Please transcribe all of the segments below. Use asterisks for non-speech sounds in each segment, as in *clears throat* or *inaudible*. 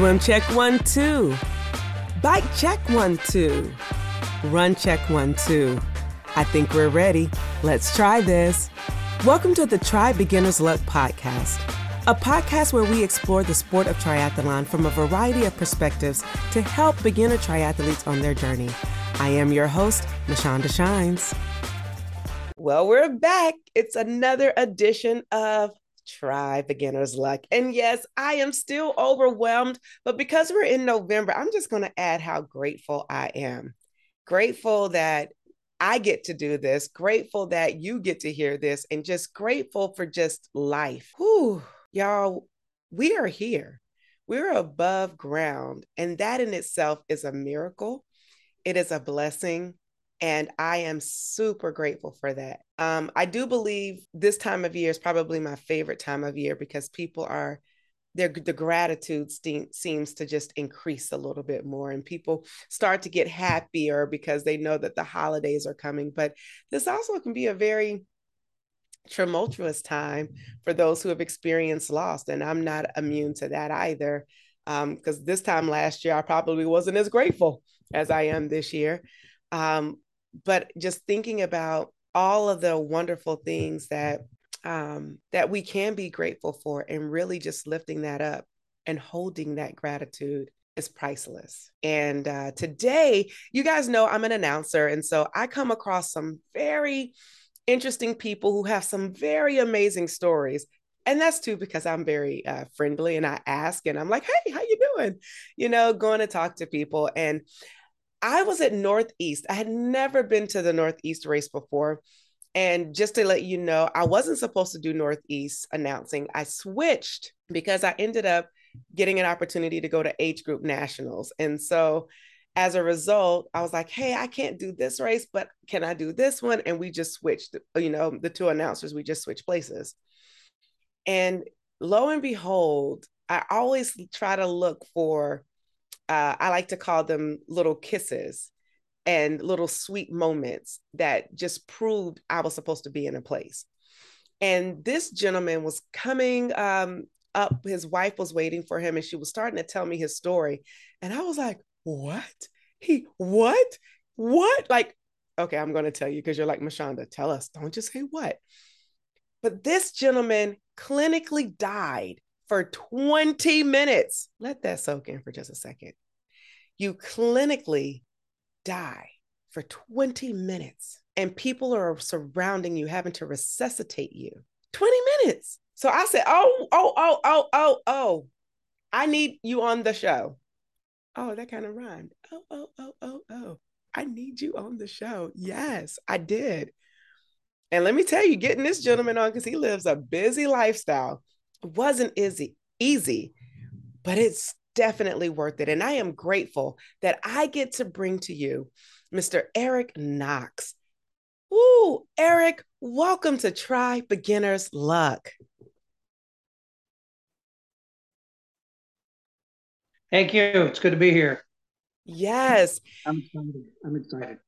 Swim check one, two. Bike check one, two. Run check one, two. I think we're ready. Let's try this. Welcome to the Tri Beginner's Luck podcast, a podcast where we explore the sport of triathlon from a variety of perspectives to help beginner triathletes on their journey. I am your host, Mashonda Shines. Well, we're back. It's another edition of Tri Beginner's Luck. And yes, I am still overwhelmed, but because we're in November, I'm just going to add how grateful I am. Grateful that I get to do this, grateful that you get to hear this, and just grateful for just life. Whew, y'all, we are here. We're above ground, and that in itself is a miracle. It is a blessing. And I am super grateful for that. Um, I do believe this time of year is probably my favorite time of year because people are, their the gratitude ste- seems to just increase a little bit more, and people start to get happier because they know that the holidays are coming. But this also can be a very tumultuous time for those who have experienced loss, and I'm not immune to that either. Because um, this time last year, I probably wasn't as grateful as I am this year. Um, but just thinking about all of the wonderful things that um, that we can be grateful for and really just lifting that up and holding that gratitude is priceless. And uh, today, you guys know I'm an announcer. And so I come across some very interesting people who have some very amazing stories. And that's too because I'm very uh, friendly and I ask and I'm like, hey, how you doing? You know, going to talk to people. And I was at Northeast. I had never been to the Northeast race before. And just to let you know, I wasn't supposed to do Northeast announcing. I switched because I ended up getting an opportunity to go to age group nationals. And so as a result, I was like, hey, I can't do this race, but can I do this one? And we just switched, you know, the two announcers, we just switched places. And lo and behold, I always try to look for uh, I like to call them little kisses and little sweet moments that just proved I was supposed to be in a place. And this gentleman was coming um, up, his wife was waiting for him, and she was starting to tell me his story. And I was like, What? He, what? What? Like, okay, I'm going to tell you because you're like, Mashonda, tell us. Don't just say what. But this gentleman clinically died for 20 minutes. Let that soak in for just a second. You clinically die for 20 minutes and people are surrounding you, having to resuscitate you. 20 minutes. So I said, Oh, oh, oh, oh, oh, oh, I need you on the show. Oh, that kind of rhymed. Oh, oh, oh, oh, oh. I need you on the show. Yes, I did. And let me tell you, getting this gentleman on because he lives a busy lifestyle wasn't easy, easy, but it's definitely worth it. And I am grateful that I get to bring to you Mr. Eric Knox. Ooh, Eric, welcome to Tri Beginner's Luck. Thank you. It's good to be here. Yes. I'm excited. I'm excited.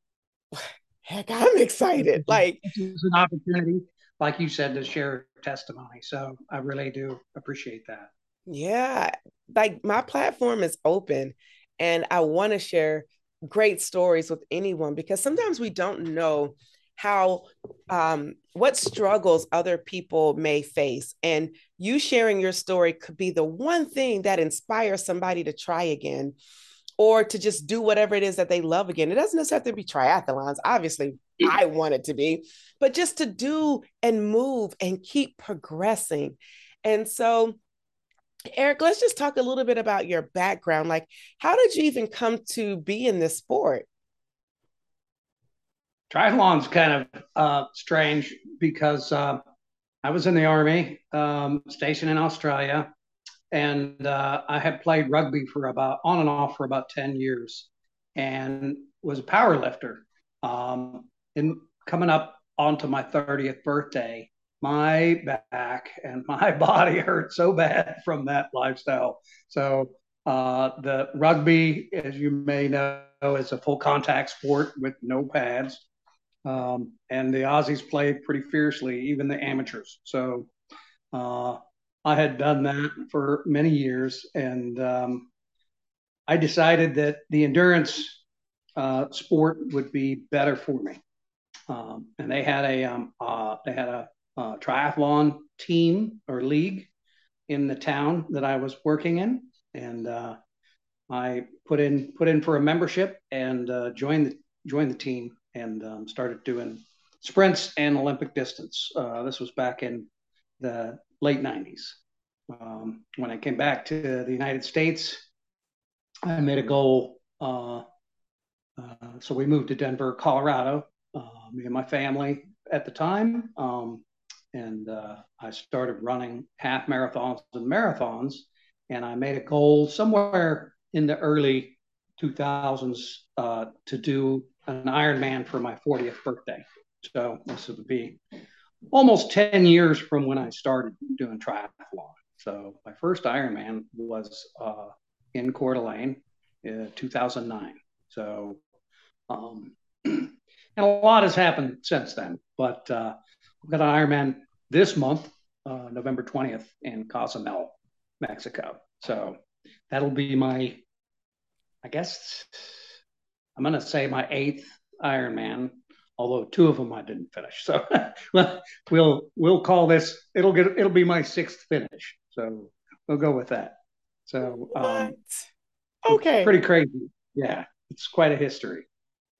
Heck, I'm excited. Like it's an opportunity like you said, to share testimony. So I really do appreciate that. Yeah. Like my platform is open and I want to share great stories with anyone because sometimes we don't know how um, what struggles other people may face and you sharing your story could be the one thing that inspires somebody to try again or to just do whatever it is that they love again. It doesn't necessarily have to be triathlons. Obviously, I want it to be, but just to do and move and keep progressing. And so, Eric, let's just talk a little bit about your background. Like, how did you even come to be in this sport? Triathlon's kind of uh, strange because uh, I was in the Army, um, stationed in Australia and uh, I had played rugby for about on and off for about ten years, and was a power lifter. Um, and coming up onto my thirtieth birthday, my back and *laughs* my body hurt so bad from that lifestyle. So uh, the rugby, as you may know, is a full contact sport with no pads. Um, and the Aussies play pretty fiercely, even the amateurs. So uh, I had done that for many years, and um, I decided that the endurance uh, sport would be better for me. Um, and they had a um, uh, they had a, a, triathlon team or league in the town that I was working in, and uh, I put in put in for a membership and uh, joined the joined the team and um, started doing sprints and Olympic distance. Uh, this was back in the late '90s. Um, when I came back to the United States, I made a goal. Uh, uh, so we moved to Denver, Colorado, uh, me and my family at the time. Um, and uh, I started running half marathons and marathons. And I made a goal somewhere in the early 2000s uh, to do an Ironman for my 40th birthday. So this would be almost 10 years from when I started doing triathlon. So my first Ironman was uh, in Coeur d'Alene in 2009. So, um, *clears throat* and a lot has happened since then. But uh, we've got an Ironman this month, uh, November 20th, in Cozumel, Mexico. So that'll be my, I guess, I'm going to say my eighth Ironman although two of them I didn't finish. So *laughs* well, we'll we'll call this. It'll get it'll be my sixth finish. So we'll go with that. So um, okay, pretty crazy. Yeah, it's quite a history.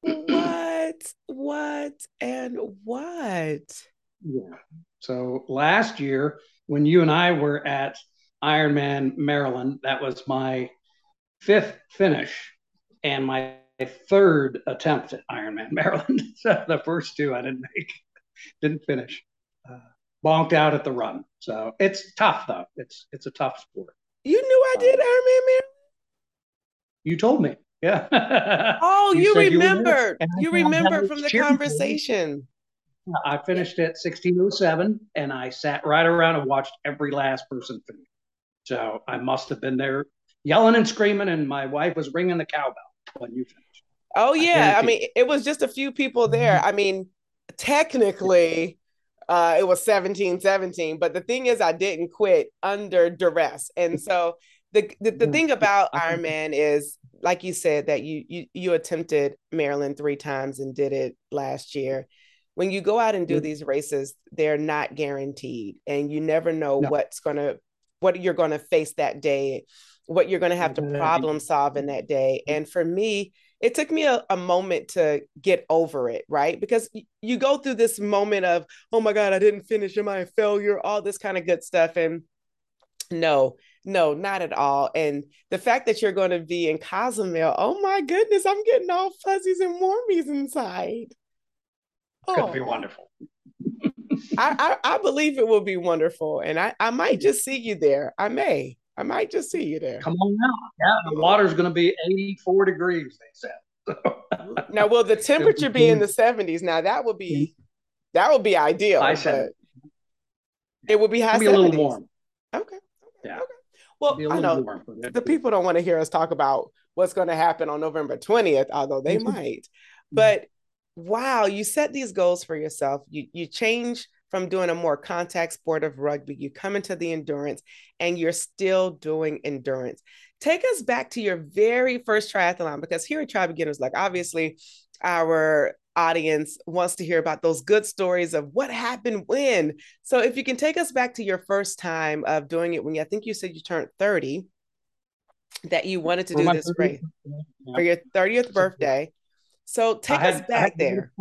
what? What? And what? Yeah. So last year, when you and I were at Ironman Maryland, that was my fifth finish and my third attempt at Ironman Maryland. *laughs* so the first two I didn't make, *laughs* didn't finish. Uh, bonked out at the run. So it's tough though. It's it's a tough sport. You knew I did um, Ironman Maryland. You told me. Yeah. *laughs* oh, you, you remembered. You, you remember from the conversation. I finished at 1607 and I sat right around and watched every last person finish. So I must have been there yelling and screaming, and my wife was ringing the cowbell when you finished. Oh yeah, I, I mean it was just a few people there. I mean, technically, uh, it was 17 17 but the thing is i didn't quit under duress and so the the, the thing about ironman is like you said that you you you attempted maryland three times and did it last year when you go out and do these races they're not guaranteed and you never know no. what's going to what you're going to face that day what you're going to have to problem solve in that day and for me it took me a, a moment to get over it, right? Because you go through this moment of, oh my God, I didn't finish. Am I a failure? All this kind of good stuff. And no, no, not at all. And the fact that you're going to be in Cozumel, oh my goodness, I'm getting all fuzzies and warmies inside. It's going to be oh. wonderful. I, I, I believe it will be wonderful. And I, I might just see you there. I may. I might just see you there. Come on out. Yeah, the water's going to be 84 degrees, they said. *laughs* now, will the temperature be in the 70s? Now, that would be that would be ideal. I said it would be high. Be a little warm. Okay. Yeah. Okay. Well, I know warm, the people don't want to hear us talk about what's going to happen on November 20th, although they might. But wow, you set these goals for yourself. You you change from doing a more contact sport of rugby, you come into the endurance and you're still doing endurance. Take us back to your very first triathlon because here at Tri Beginners, like obviously our audience wants to hear about those good stories of what happened when. So if you can take us back to your first time of doing it when you, I think you said you turned 30, that you wanted to do this race for your 30th birthday. So take had, us back there.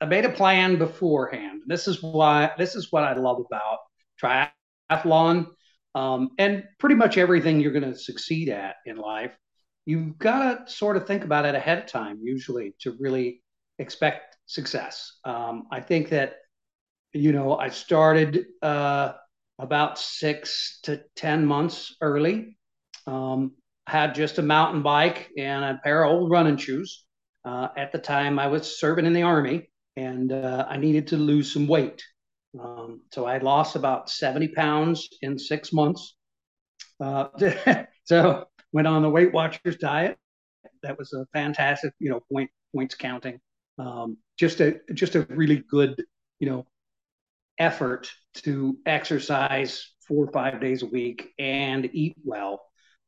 I made a plan beforehand. This is why this is what I love about triathlon um, and pretty much everything you're going to succeed at in life. You've got to sort of think about it ahead of time, usually, to really expect success. Um, I think that, you know, I started uh, about six to 10 months early. Um, had just a mountain bike and a pair of old running shoes. Uh, at the time, I was serving in the Army and uh, I needed to lose some weight. Um, so I lost about 70 pounds in six months. Uh, *laughs* so went on the Weight Watchers diet. That was a fantastic, you know, point points counting. Um, just a just a really good, you know, effort to exercise four or five days a week and eat well.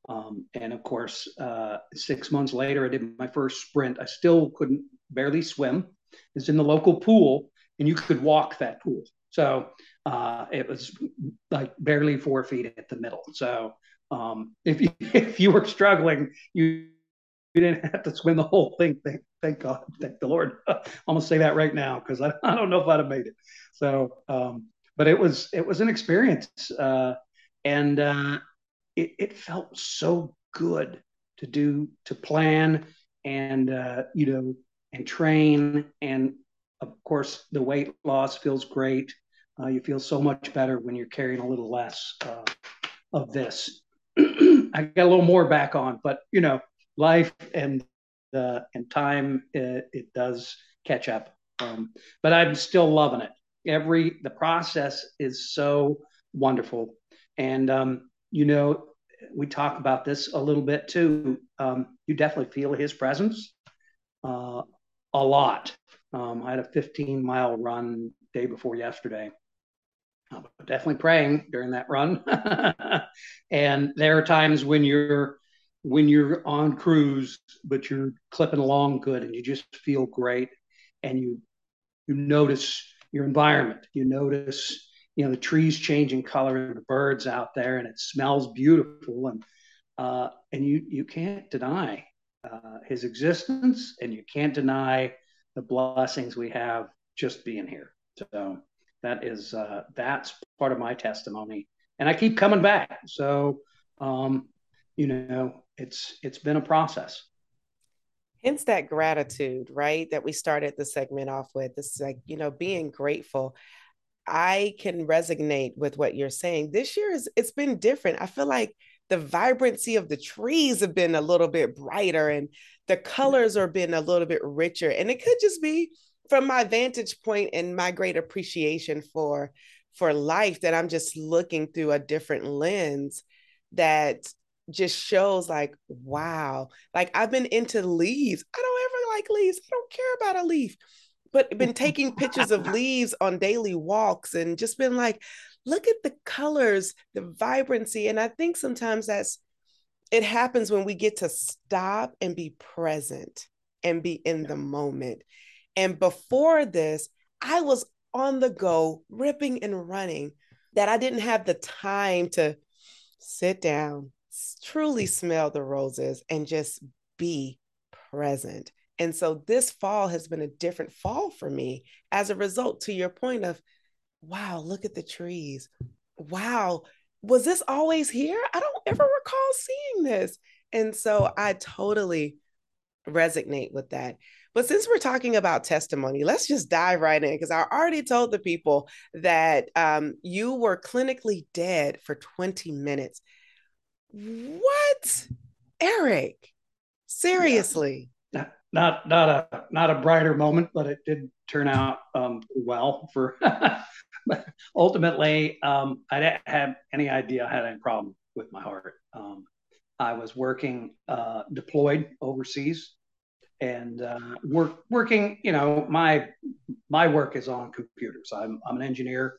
Um, and of course, uh, six months later, I did my first sprint. I still couldn't barely swim. It's in the local pool, and you could walk that pool. So uh, it was like barely four feet at the middle. So um, *laughs* if you if you were struggling, you you didn't have to swim the whole thing. Thank, thank God, thank the Lord. *laughs* I'm gonna say that right now because I, *laughs* I don't know if I'd have made it. So, um, but it was it was an experience, uh, and uh, it, it felt so good to do to plan and uh, you know and train. And of course the weight loss feels great. Uh, you feel so much better when you're carrying a little less uh, of this. *clears throat* I got a little more back on but you know life and uh, and time it, it does catch up. Um, but i'm still loving it. Every the process is so wonderful. And um, you know, we talk about this a little bit too. Um, you definitely feel his presence. Uh, a lot. Um, I had a 15 mile run day before yesterday. Uh, definitely praying during that run. *laughs* and there are times when you're when you're on cruise, but you're clipping along good and you just feel great and you you notice your environment. You notice you know the trees changing color and the birds out there and it smells beautiful and uh, and you you can't deny uh, his existence and you can't deny the blessings we have just being here. So that is uh, that's part of my testimony. And i keep coming back. So um, you know it's it's been a process. Hence that gratitude right that we started the segment off with. This is like you know being grateful. I can resonate with what you're saying. This year is it's been different. I feel like the vibrancy of the trees have been a little bit brighter and the colors are been a little bit richer. And it could just be from my vantage point and my great appreciation for for life that I'm just looking through a different lens that just shows like wow like I've been into leaves. I don't ever like leaves. I don't care about a leaf but been *laughs* taking pictures of leaves on daily walks and just been like, look at the colors, the vibrancy. And I think sometimes that's it happens when we get to stop and be present and be in the moment. And before this, I was on the go, ripping and running, that I didn't have the time to sit down, truly smell the roses, and just be present. And so this fall has been a different fall for me as a result, to your point of, wow, look at the trees. Wow, was this always here? I don't ever recall seeing this. And so I totally resonate with that. But since we're talking about testimony, let's just dive right in because I already told the people that um, you were clinically dead for 20 minutes. What? Eric, seriously not not a not a brighter moment, but it did turn out um, well. For *laughs* *laughs* ultimately, um, I didn't have any idea I had any problem with my heart. Um, I was working uh, deployed overseas and uh, work working. You know, my my work is on computers. I'm I'm an engineer.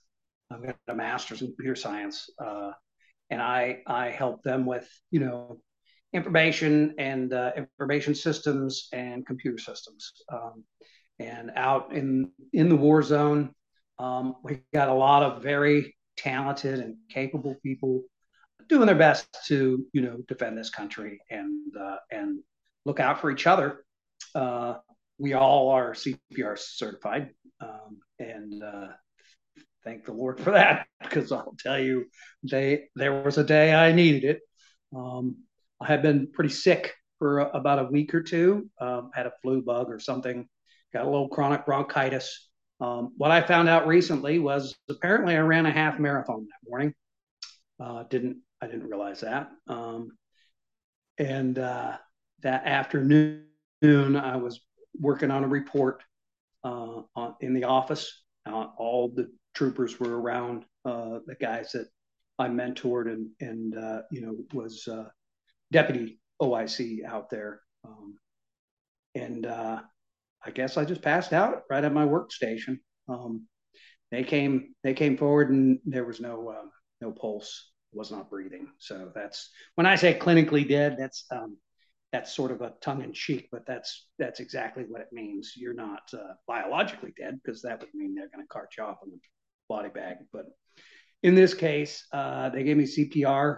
I've got a master's in computer science, uh, and I I help them with you know information and uh, information systems and computer systems. Um, and out in in the war zone, um, we got a lot of very talented and capable people doing their best to you know defend this country and uh, and look out for each other. Uh, we all are CPR certified, um, and uh, thank the Lord for that *laughs* because I'll tell you, they there was a day I needed it. Um, I had been pretty sick for about a week or two. Um, had a flu bug or something. Got a little chronic bronchitis. Um, what I found out recently was apparently I ran a half marathon that morning. Uh, didn't I didn't realize that. Um, and uh, that afternoon, I was working on a report uh, on, in the office. Uh, all the troopers were around. Uh, the guys that I mentored and and uh, you know was deputy OIC out there. Um, and I guess I just passed out right at my workstation. Um, they came they came forward and there was no uh, no pulse was not breathing. So that's when I say clinically dead. That's um, that's sort of a tongue in cheek, but that's that's exactly what it means. You're not uh, biologically dead because that would mean they're going to cart you off in the body bag. But in this case, uh, they gave me CPR.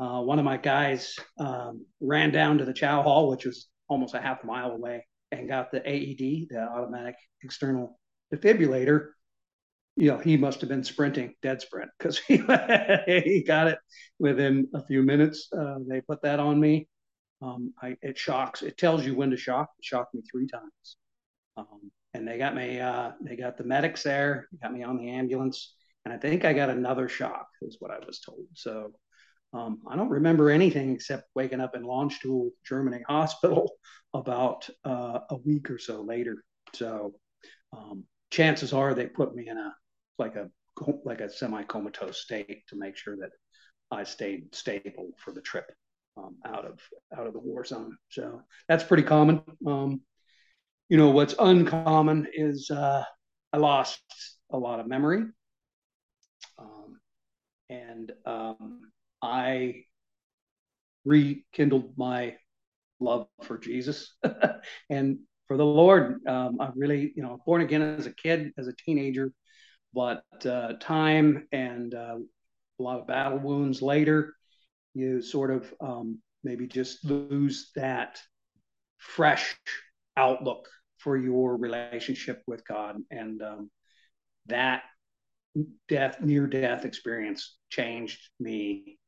Uh, one of my guys um, ran down to the chow hall, which was almost a half mile away, and got the AED, the automatic external defibrillator. You know, he must have been sprinting, dead sprint, because he, *laughs* he got it within a few minutes. Uh, they put that on me. Um, I, it shocks. It tells you when to shock. It shocked me three times. Um, and they got me. Uh, they got the medics there. Got me on the ambulance, and I think I got another shock. Is what I was told. So um, I don't remember anything except waking up in Landstuhl Germany hospital *laughs* about uh, a week or so later. So um, chances are they put me in a like a like a semi comatose state to make sure that I stayed stable for the trip um, out of out of the war zone. So that's pretty common. Um, you know what's uncommon is uh, I lost a lot of memory, um, and um, I rekindled my love for Jesus *laughs* and for the Lord. Um, I really, you know, born again as a kid, as a teenager, but uh, time and uh, a lot of battle wounds later you sort of um, maybe just lose that fresh outlook for your relationship with God. And um, that death, near death experience changed me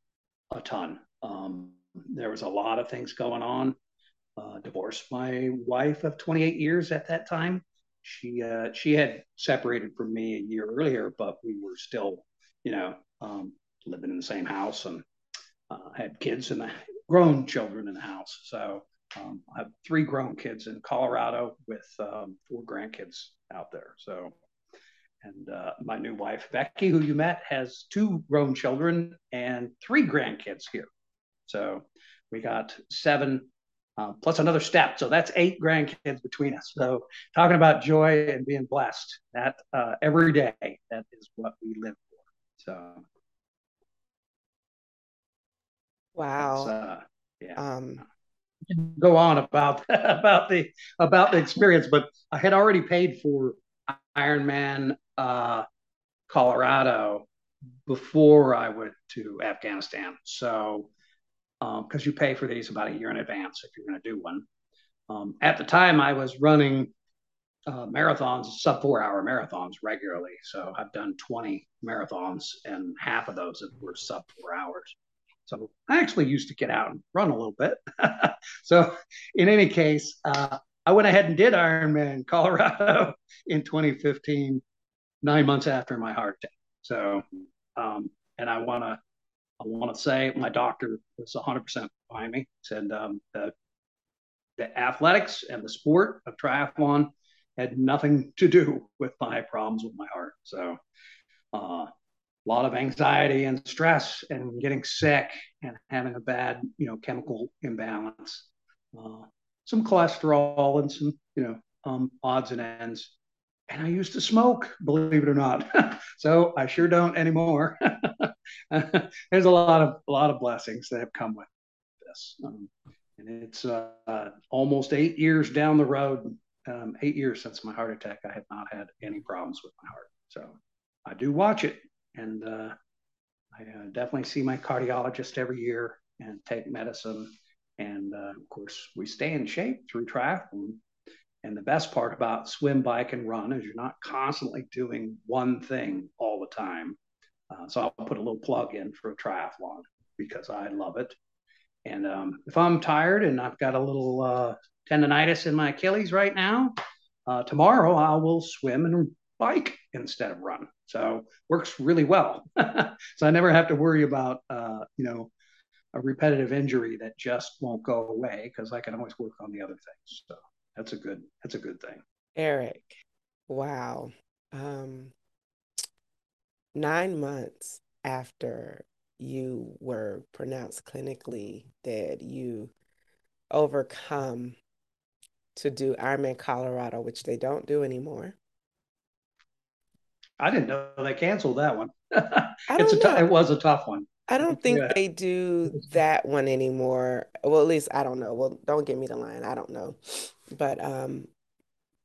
a ton. Um, there was a lot of things going on. Uh, divorced my wife of 28 years at that time. She uh, she had separated from me a year earlier, but we were still, you know, um, living in the same house and uh, had kids and grown children in the house. So um, I have three grown kids in Colorado with um, four grandkids out there. So, and uh, my new wife, Becky, who you met, has two grown children and three grandkids here. So we got seven uh, plus another step. So that's eight grandkids between us. So talking about joy and being blessed, that uh, every day, that is what we live for. So Wow. Uh, yeah. Um, go on about *laughs* about the about the experience, but I had already paid for Ironman uh, Colorado before I went to Afghanistan. So, because um, you pay for these about a year in advance if you're going to do one. Um, at the time, I was running uh, marathons, sub four hour marathons regularly. So I've done 20 marathons, and half of those were sub four hours. So I actually used to get out and run a little bit. *laughs* so in any case, uh, I went ahead and did Ironman Colorado *laughs* in 2015, nine months after my heart attack. So, um, and I want to, I want to say my doctor was 100% behind me. Said um, the, the athletics and the sport of triathlon had nothing to do with my problems with my heart. So, uh, a lot of anxiety and stress and getting sick and having a bad, you know, chemical imbalance, uh, some cholesterol and some, you know, um, odds and ends. And I used to smoke, believe it or not. *laughs* so I sure don't anymore. *laughs* There's a lot of a lot of blessings that have come with this, um, and it's uh, almost eight years down the road. Um, eight years since my heart attack, I have not had any problems with my heart. So I do watch it and uh, I uh, definitely see my cardiologist every year and take medicine. And uh, of course, we stay in shape through triathlon. And the best part about swim, bike, and run is you're not constantly doing one thing all the time. Uh, so I'll put a little plug in for a triathlon because I love it. And um, if I'm tired and I've got a little uh, tendonitis in my Achilles right now, uh, tomorrow I will swim and bike instead of run. So works really well. *laughs* so I never have to worry about uh, you know a repetitive injury that just won't go away because I can always work on the other things. So that's a good that's a good thing. Eric, wow. Um, nine months after you were pronounced clinically dead, you overcome to do Ironman Colorado, which they don't do anymore. I didn't know they canceled that one. *laughs* it's a t- it was a tough one. I don't think yeah. they do that one anymore. Well, at least I don't know. Well, don't give me the line. I don't know. But um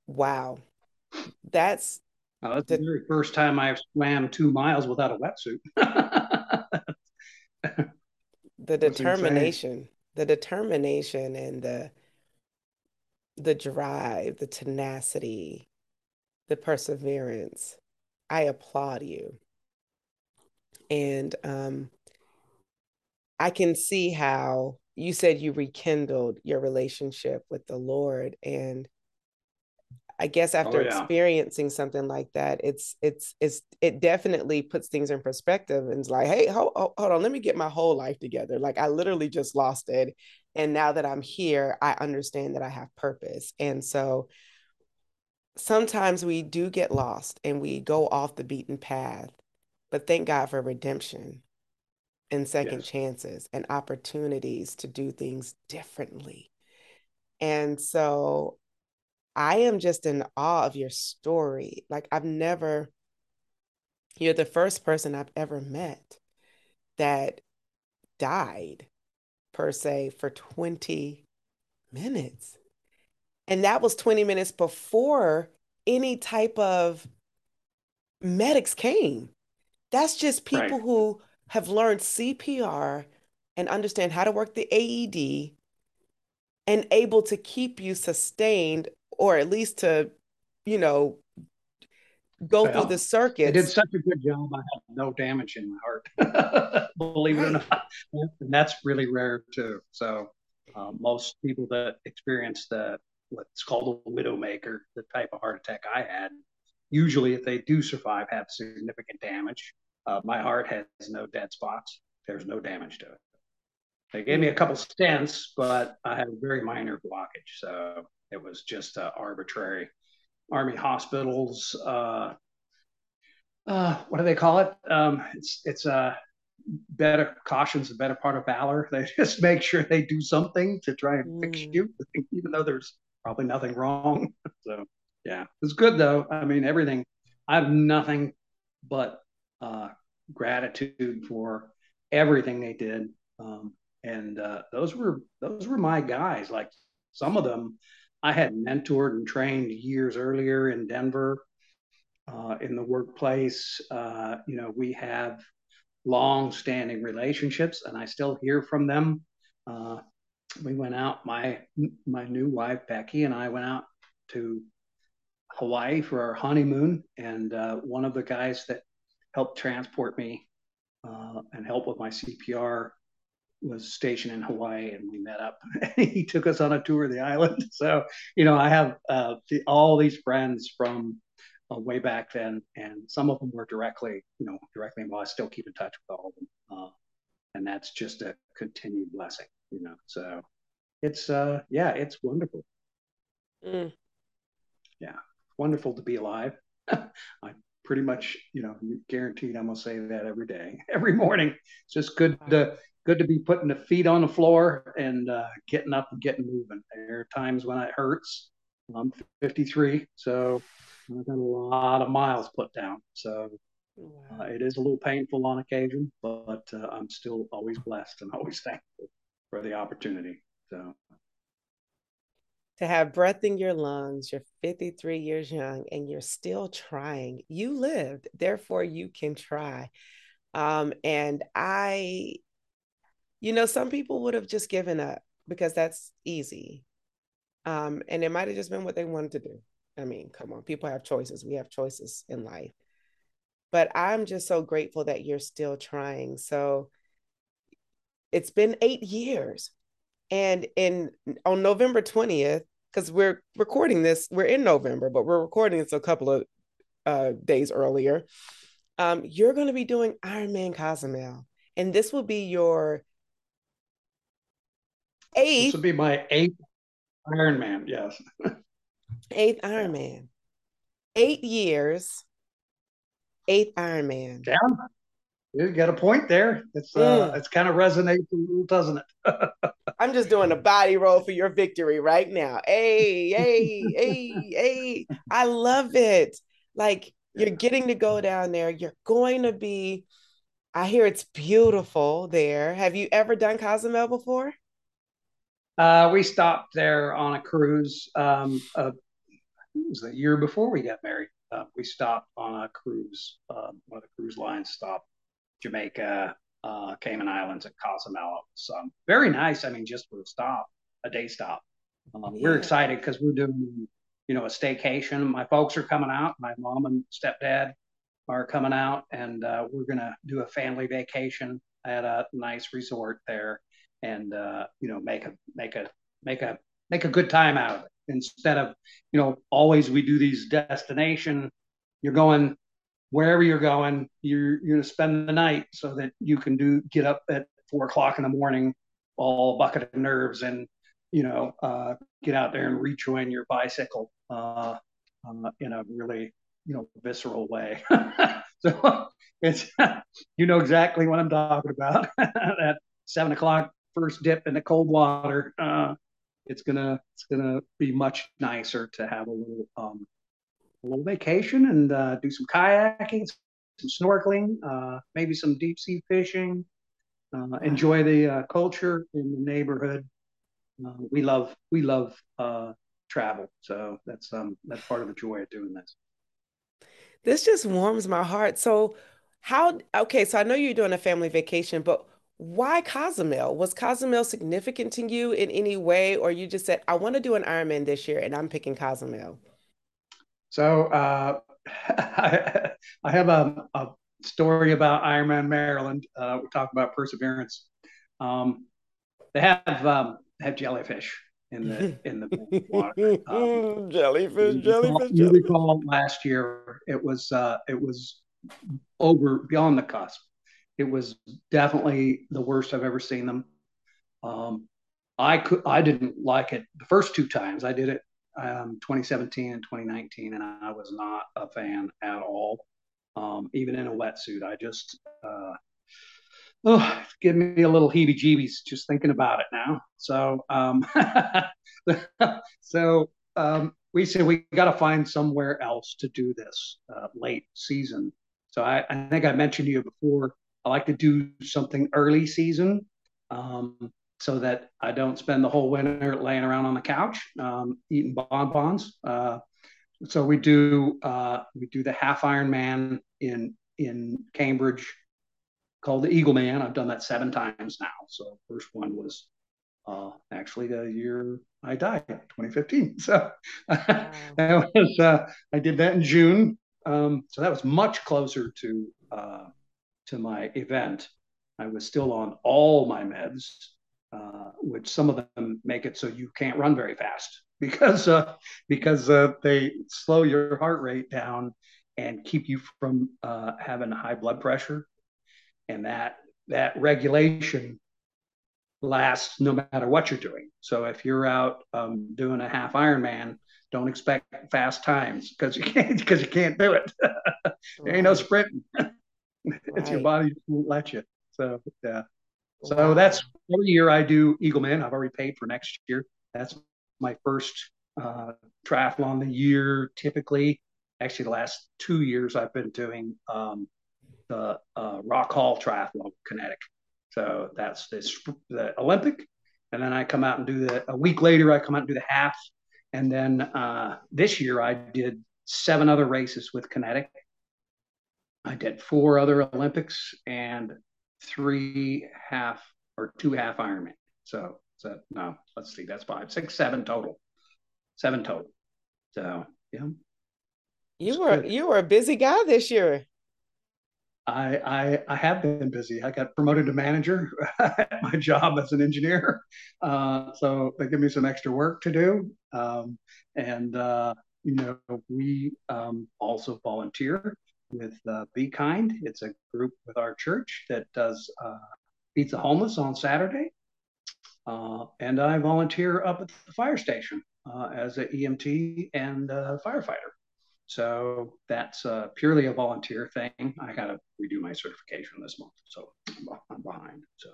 wow. That's oh, that's the, the very first time I've swam two miles without a wetsuit. *laughs* the determination, the determination and the the drive, the tenacity, the perseverance. I applaud you. And um, I can see how you said you rekindled your relationship with the Lord. And I guess oh, after oh, yeah. experiencing something like that, it's it's it's it definitely puts things in perspective and it's like, hey, hold, hold on, let me get my whole life together. Like I literally just lost it. And now that I'm here, I understand that I have purpose. And so sometimes we do get lost and we go off the beaten path, but thank God for redemption and second yes. chances and opportunities to do things differently. And so I am just in awe of your story. Like, I've never, you're the first person I've ever met that died, per se, for 20 minutes. And that was 20 minutes before any type of medics came. That's just people right. who have learned CPR and understand how to work the AED and able to keep you sustained or at least to, you know, go well, through the circuit. I did such a good job. I had no damage in my heart, *laughs* believe right. it or not. And that's really rare too. So uh, most people that experience the what's called a widowmaker, the type of heart attack I had, usually if they do survive, have significant damage. Uh, my heart has no dead spots. There's no damage to it. They gave me a couple stents, but I had a very minor blockage. So it was just uh, arbitrary. Army hospitals, uh, uh, what do they call it? Um, it's it's a uh, better caution's the better part of valor. *laughs* They just make sure they do something to try and mm. fix you, *laughs* even though there's probably nothing wrong. *laughs* so yeah, it's good though. I mean, everything. I have nothing but uh, gratitude for everything they did, um, and uh, those were those were my guys. Like some of them, I had mentored and trained years earlier in Denver, uh, in the workplace. Uh, you know, we have long-standing relationships, and I still hear from them. Uh, we went out. My my new wife Becky and I went out to Hawaii for our honeymoon, and uh, one of the guys that helped transport me uh, and help with my CPR was stationed in Hawaii, and we met up. *laughs* he took us on a tour of the island. *laughs* So you know, I have uh, the, all these friends from uh, way back then, and some of them were directly, you know, directly involved. I still keep in touch with all of them, uh, and that's just a continued blessing you know. So it's uh yeah, it's wonderful. Mm. Yeah, wonderful to be alive. *laughs* I pretty much, you know, guaranteed I'm gonna say that every day, *laughs* every morning. It's just good to good to be putting the feet on the floor and uh, getting up and getting moving. There are times when it hurts. I'm 53, so I've got a lot of miles put down. So uh, it is a little painful on occasion, but uh, I'm still always blessed and always thankful for the opportunity. So to have breath in your lungs, you're 53 years young and you're still trying. You lived, therefore you can try. Um, and I, you know, some people would have just given up because that's easy. Um, and it might have just been what they wanted to do. I mean, come on, people have choices. We have choices in life. But I'm just so grateful that you're still trying. So it's been eight years. And in on November 20th, because we're recording this, we're in November, but we're recording this a couple of uh, days earlier. Um, you're going to be doing Ironman Cozumel, and this will be your eighth. This will be my eighth Ironman. Yes, *laughs* eighth Ironman. Eight years, eighth Ironman. Yeah. You got a point there. It's uh, mm. it's kind of resonates a little, doesn't it? *laughs* I'm just doing a body roll for your victory right now. Hey, hey, hey, hey! I love it. Like you're getting to go down there. You're going to be I hear it's beautiful there. Have you ever done Cozumel before? Uh, we stopped there on a cruise. Um, uh, it was the year before we got married. Uh, we stopped on a cruise. Uh, one of the cruise lines stopped Jamaica, uh, Cayman Islands, and Cozumel. So um, very nice. I mean, just for a stop, a day stop. Um, yeah. We're excited because we're doing, you know, a staycation. My folks are coming out. My mom and stepdad are coming out, and uh, we're gonna do a family vacation at a nice resort there, and uh, you know, make a make a make a make a good time out of it instead of you know always we do these destination. You're going wherever you're going, you're you're gonna spend the night so that you can do get up at four o'clock in the morning, all bucket of nerves, and you know uh, get out there and rejoin your bicycle uh, uh, in a really you know visceral way. *laughs* so it's *laughs* you know exactly what I'm talking about. *laughs* At seven o'clock, first dip in the cold water. Uh, it's gonna it's gonna be much nicer to have a little um, a little vacation and uh, do some kayaking, some snorkeling, uh, maybe some deep sea fishing. Uh, enjoy the uh, culture in the neighborhood. Uh, we love we love uh, travel, so that's um, that's part of the joy of doing this. This just warms my heart. So, how? Okay, so I know you're doing a family vacation, but why Cozumel? Was Cozumel significant to you in any way, or you just said, "I want to do an Ironman this year, and I'm picking Cozumel"? So uh, *laughs* I, I, have a, a, story about Ironman Maryland. Uh, we talk about perseverance. Um, they have um, have jellyfish in the *laughs* in the water. *laughs* Um, jellyfish, jellyfish. You recall last year it was uh, it was over beyond the cusp. It was definitely the worst I've ever seen them. Um, I could I didn't like it the first two times I did it um, 2017 and 2019, and I was not a fan at all. Um, even in a wetsuit, I just uh, oh, give me a little heebie-jeebies just thinking about it now. So, um, *laughs* so um, we said we got to find somewhere else to do this uh, late season. So I, I, think I mentioned to you before. I like to do something early season. Um, so that I don't spend the whole winter laying around on the couch um, eating bonbons. Uh, so we do uh, we do the half Ironman in in Cambridge called the Eagleman. I've done that seven times now. So first one was uh, actually the year I died, 2015. *laughs* So wow. that was uh, I did that in June. Um, so that was much closer to uh, to my event. I was still on all my meds uh, which some of them make it so you can't run very fast *laughs* because uh, because uh, they slow your heart rate down and keep you from uh, having high blood pressure, and that that regulation lasts no matter what you're doing. So if you're out um, doing a half Ironman, don't expect fast times because you *laughs* can't because you can't do it. *laughs* there ain't no sprinting. it's right. your body won't let you. So yeah. So wow. that's every year I do Eagleman. I've already paid for next year. That's my first uh, triathlon the year. Typically, actually, the last two years I've been doing um, the uh, Rock Hall Triathlon, Kinetic. So that's this the Olympic, and then I come out and do the. A week later, I come out and do the half, and then uh, this year I did seven other races with Kinetic. I did four other Olympics and three half or two half Ironman. So, so no, let's see, that's five, six, seven total, seven total. So yeah. You were good. you were a busy guy this year. I, I I have been busy. I got promoted to manager *laughs* at my job as an engineer, *laughs* uh, so they give me some extra work to do. Um, and uh, you know, we um, also volunteer with uh, Be Kind. It's a group with our church that does uh, feeds the homeless on Saturday. Uh, and I volunteer up at the fire station uh, as an EMT and firefighter. So that's uh, purely a volunteer thing. I got to redo my certification this month, so I'm behind. So,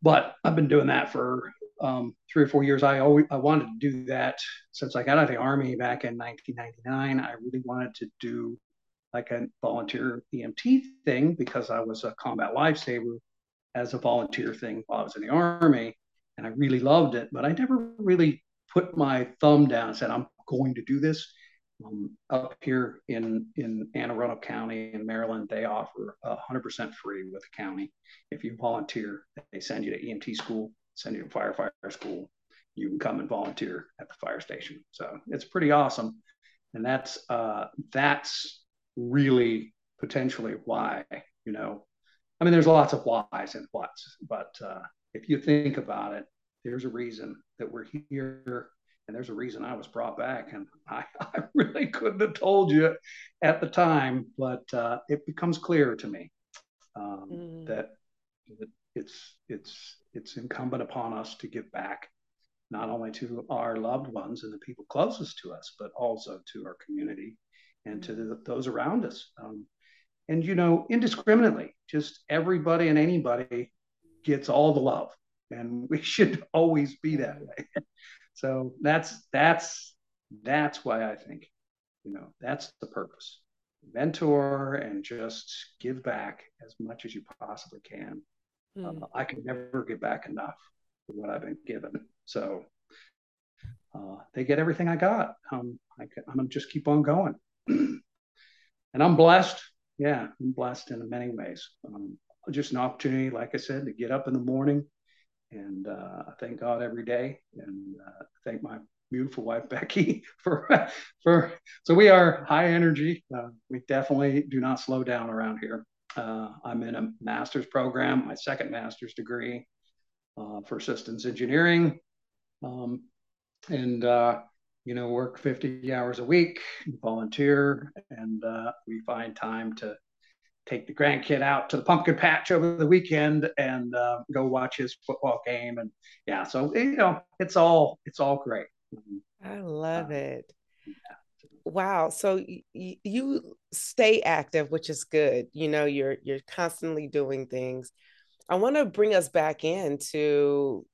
but I've been doing that for um, three or four years. I always I wanted to do that since I got out of the army back in 1999. I really wanted to do like a volunteer EMT thing because I was a combat lifesaver as a volunteer thing while I was in the army, and I really loved it. But I never really put my thumb down and said I'm going to do this. Um, up here in in Anne Arundel County in Maryland, they offer 100% free with the county. If you volunteer, they send you to EMT school, send you to firefighter school. You can come and volunteer at the fire station. So it's pretty awesome, and that's uh, that's really potentially why you know. I mean, there's lots of whys and whats, but uh, if you think about it, there's a reason that we're here and there's a reason I was brought back. And *laughs* I, I really couldn't have told you at the time, but uh, it becomes clear to me um, mm. that, that it's it's it's incumbent upon us to give back not only to our loved ones and the people closest to us, but also to our community and to the, those around us. Um, and you know, indiscriminately, just everybody and anybody gets all the love, and *laughs* we should always be that way. *laughs* So that's that's that's why I think, you know, that's the purpose. Mentor and just give back as much as you possibly can. Mm. Uh, I can never get back enough for what I've been given. So uh, they get everything I got. Um, I can, I'm gonna just keep on going, *clears throat* and I'm blessed. Yeah, I'm blessed in many ways. Um, just an opportunity, like I said, to get up in the morning, and uh, I thank God every day, and uh, thank my beautiful wife *laughs* Becky for for. So we are high energy. Uh, we definitely do not slow down around here. Uh, I'm in a master's program, my second master's degree uh, for systems engineering, um, and uh, you know work 50 hours a week, volunteer, and we find time to take the grandkid out to the pumpkin patch over the weekend and uh, go watch his football game and yeah so you know it's all it's all great. I love uh, it. yeah. wow so y- you stay active which is good you know you're you're constantly doing things. I want to bring us back into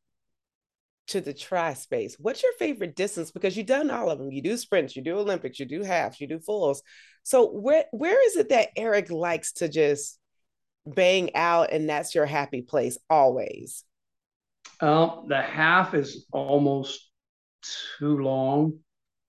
to the tri space what's your favorite distance because you've done all of them you do sprints you do olympics you do halves you do fulls so where where is it that Eric likes to just bang out and that's your happy place always? Um, the half is almost too long,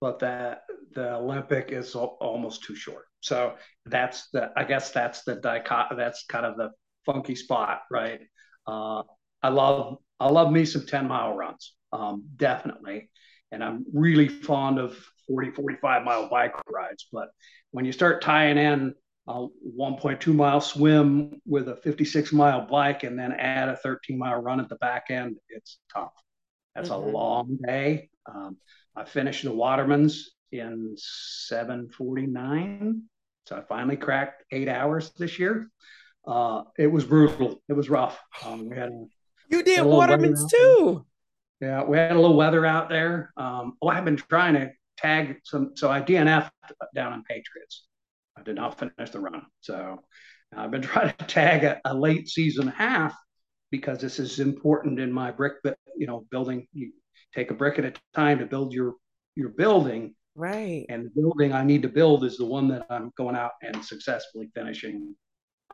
but that the Olympic is almost too short. So that's the I guess that's the dicot that's kind of the funky spot, right? Uh, I love I love me some 10 mile runs, um, definitely. And I'm really fond of 40, 45 mile bike rides. But when you start tying in a 1.2 mile swim with a 56 mile bike and then add a 13 mile run at the back end, it's tough. That's mm-hmm. a long day. Um, I finished the Watermans in 749. So I finally cracked eight hours this year. Uh, it was brutal. It was rough. Um, we had a, you did Watermans too. Yeah, we had a little weather out there. Um, oh, I've been trying to tag some. So I DNF down on Patriots. I did not finish the run. So I've been *laughs* trying to tag a, a late season half because this is important in my brick, you know, building. You take a brick at a time to build your your building. Right. And the building I need to build is the one that I'm going out and successfully finishing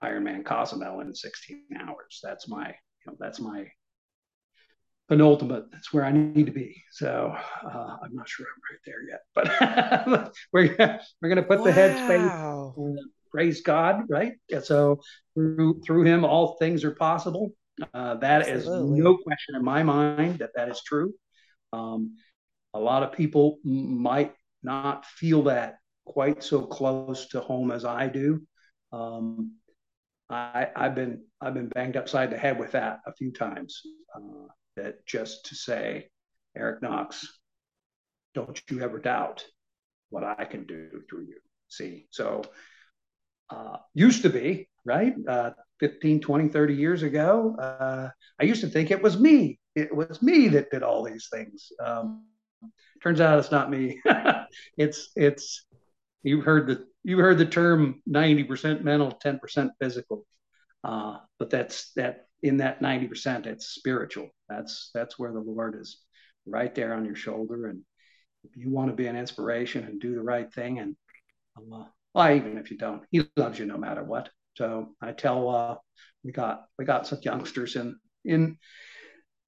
Ironman Cozumel in 16 hours. That's my, know, that's my penultimate. That's where I need to be. So uh, I'm not sure I'm right there yet, but *laughs* we're we're gonna put wow. the headspace. praise God, right? Yeah, so through through Him, all things are possible. Uh, that Absolutely. is no question in my mind that that is true. Um, a lot of people might not feel that quite so close to home as I do. Um, I, have been I've been banged upside the head with that a few times. Uh, that just to say, Eric Knox, don't you ever doubt what I can do through you. See, so uh, used to be, right? Uh, 15, 20, 30 years ago, uh, I used to think it was me. It was me that did all these things. Um, turns out it's not me. *laughs* it's, it's, you've heard the, you heard the term 90% mental, 10% physical. Uh, but that's that in that 90% it's spiritual that's that's where the lord is right there on your shoulder and if you want to be an inspiration and do the right thing and uh, Well, even if you don't, he loves you no matter what. So I tell uh, we got we got some youngsters in in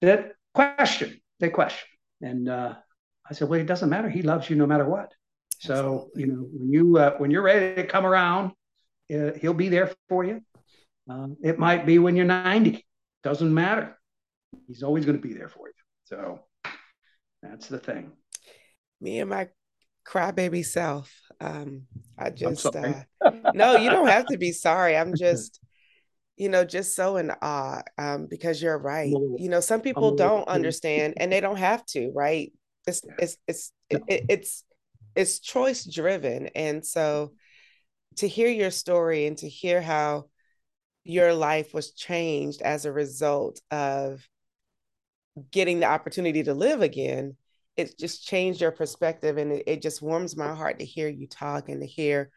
that question. They question, and uh, I said, well, it doesn't matter. He loves you no matter what. So you know when you uh, when you're ready to come around, uh, he'll be there for you. Um, it might be when you're 90. Doesn't matter. He's always going to be there for you. So that's the thing. Me and my crybaby self. Um, I just uh, no, you don't have to be sorry. I'm just, you know, just so in awe um, because you're right. You know, some people don't understand and they don't have to, right? It's it's it's it, it's it's choice driven, and so to hear your story and to hear how your life was changed as a result of getting the opportunity to live again it just changed your perspective and it, it just warms my heart to hear you talk and to hear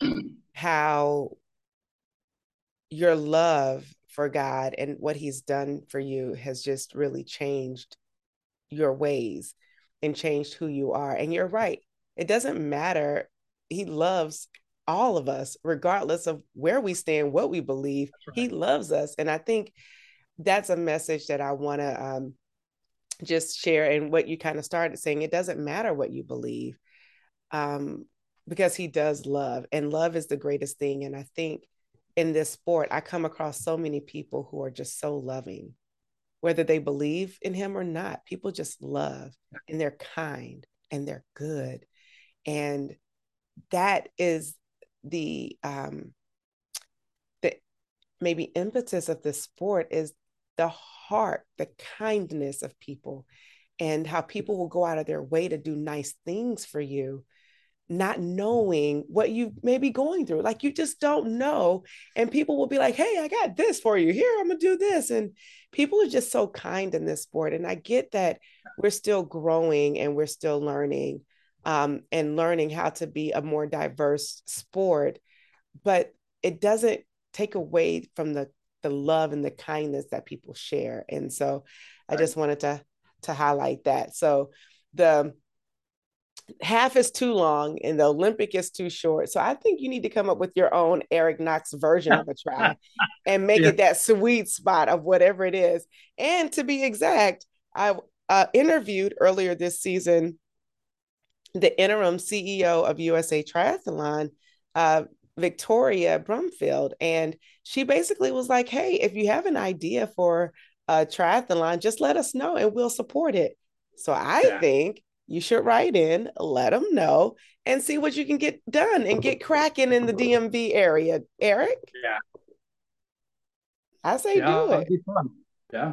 *clears throat* how your love for God and what he's done for you has just really changed your ways and changed who you are. And you're right. It doesn't matter. He loves all of us, regardless of where we stand, what we believe. Right. He loves us. And I think that's a message that I want to um, just share and what you kind of started saying it doesn't matter what you believe um, because he does love and love is the greatest thing and i think in this sport i come across so many people who are just so loving whether they believe in him or not people just love and they're kind and they're good and that is the um the maybe impetus of this sport is the heart, the kindness of people, and how people will go out of their way to do nice things for you, not knowing what you may be going through. Like you just don't know. And people will be like, hey, I got this for you. Here, I'm to do this. And people are just so kind in this sport. And I get that we're still growing and we're still learning um, and learning how to be a more diverse sport. But it doesn't take away from the the love and the kindness that people share. And so I just wanted to to highlight that. So the half is too long and the Olympic is too short. So I think you need to come up with your own Eric Knox version of a try *laughs* and make yeah. it that sweet spot of whatever it is. And to be exact, I uh, interviewed earlier this season the interim CEO of USA Triathlon, uh, Victoria Brumfield. And she basically was like, hey, if you have an idea for a triathlon, just let us know and we'll support it. So I yeah. think you should write in, let them know, and see what you can get done and get cracking in the DMV area. Eric? Yeah. I say yeah, do it. Yeah.